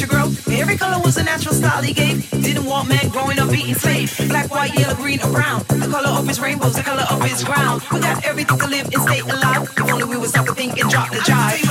to grow. Every color was a natural style he gave. Didn't want men growing up being slave. Black, white, yellow, green, or brown. The color of his rainbows, the color of his ground. We got everything to live and stay alive. If only we would stop to think and drop the jive.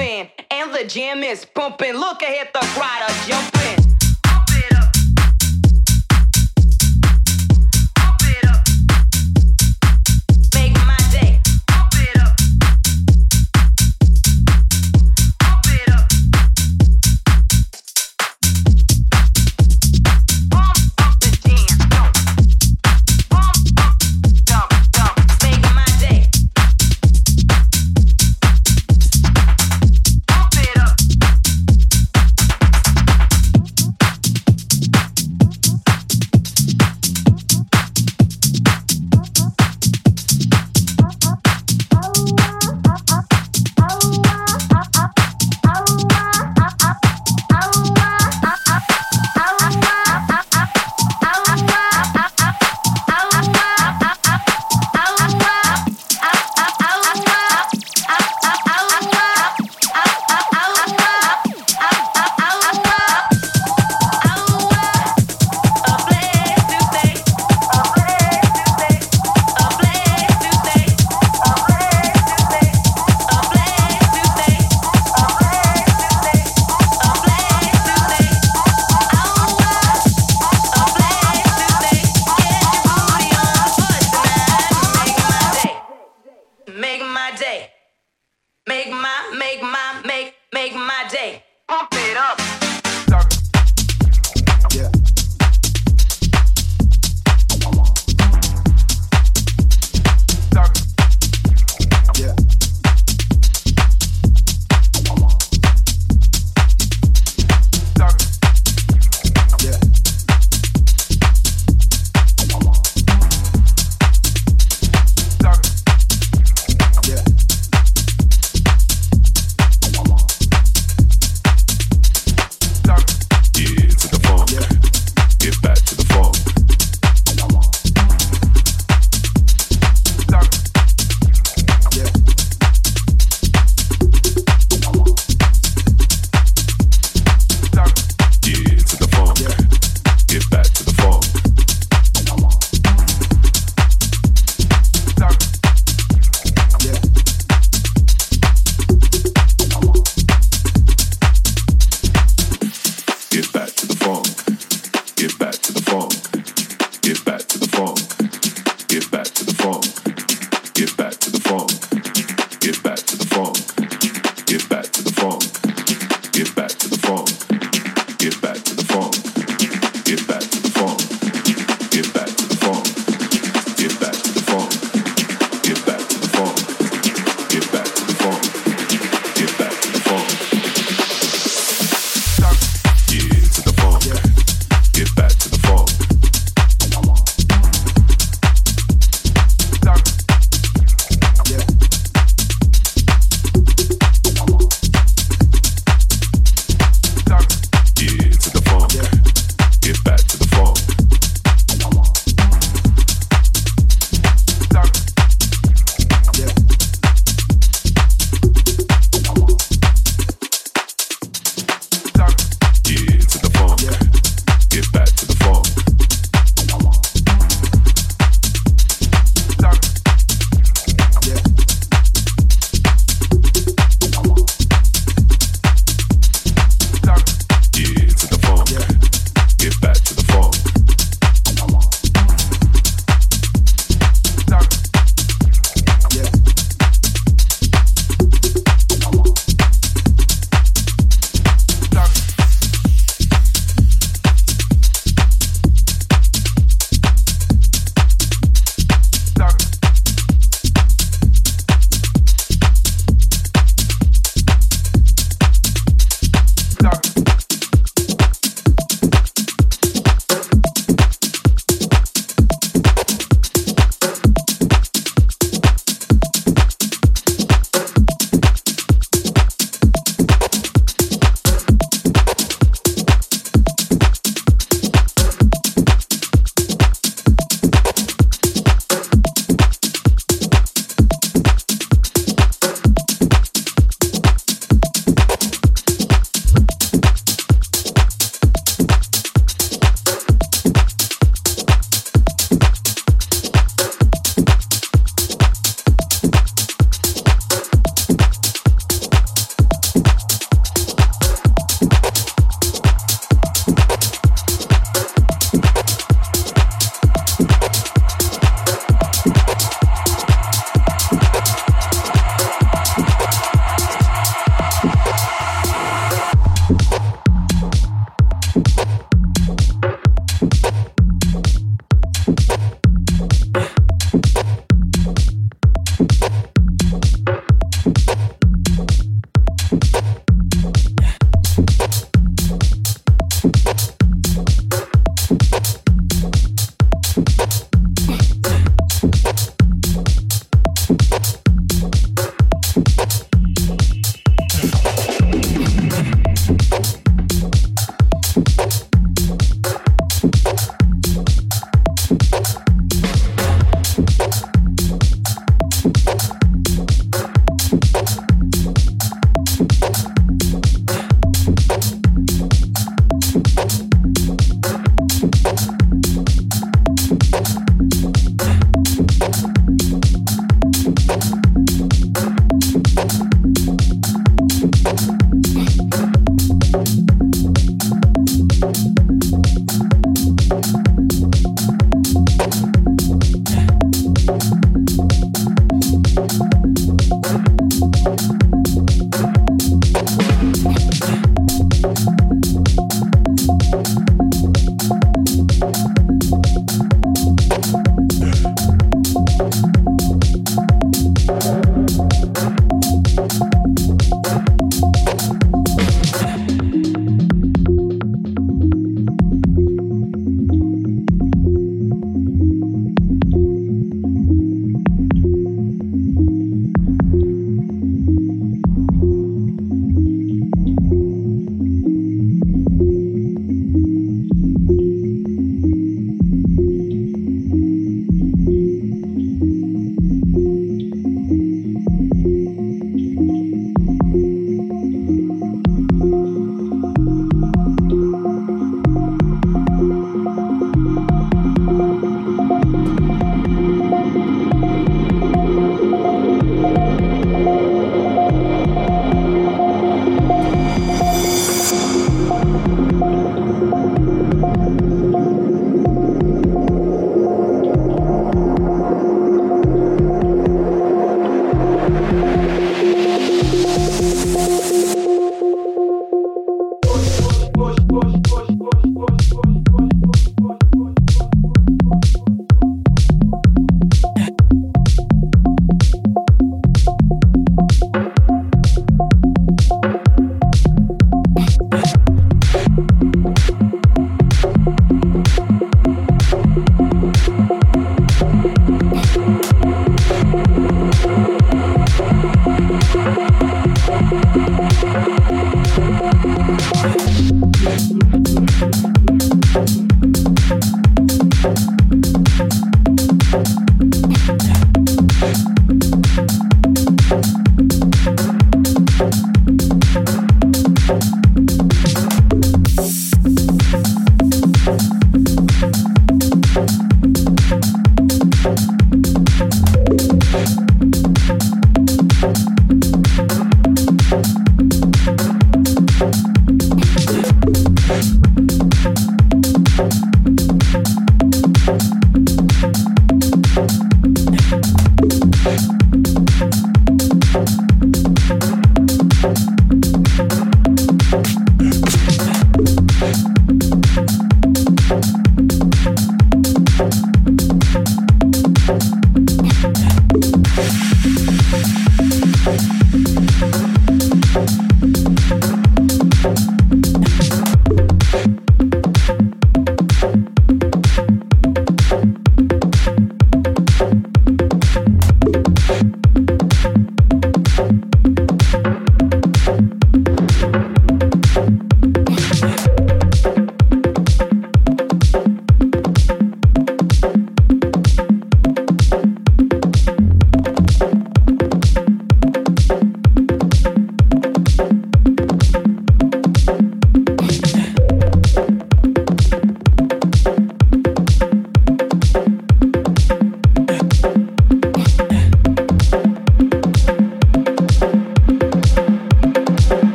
and the jam is pumping. Look ahead, the crowd are jumping.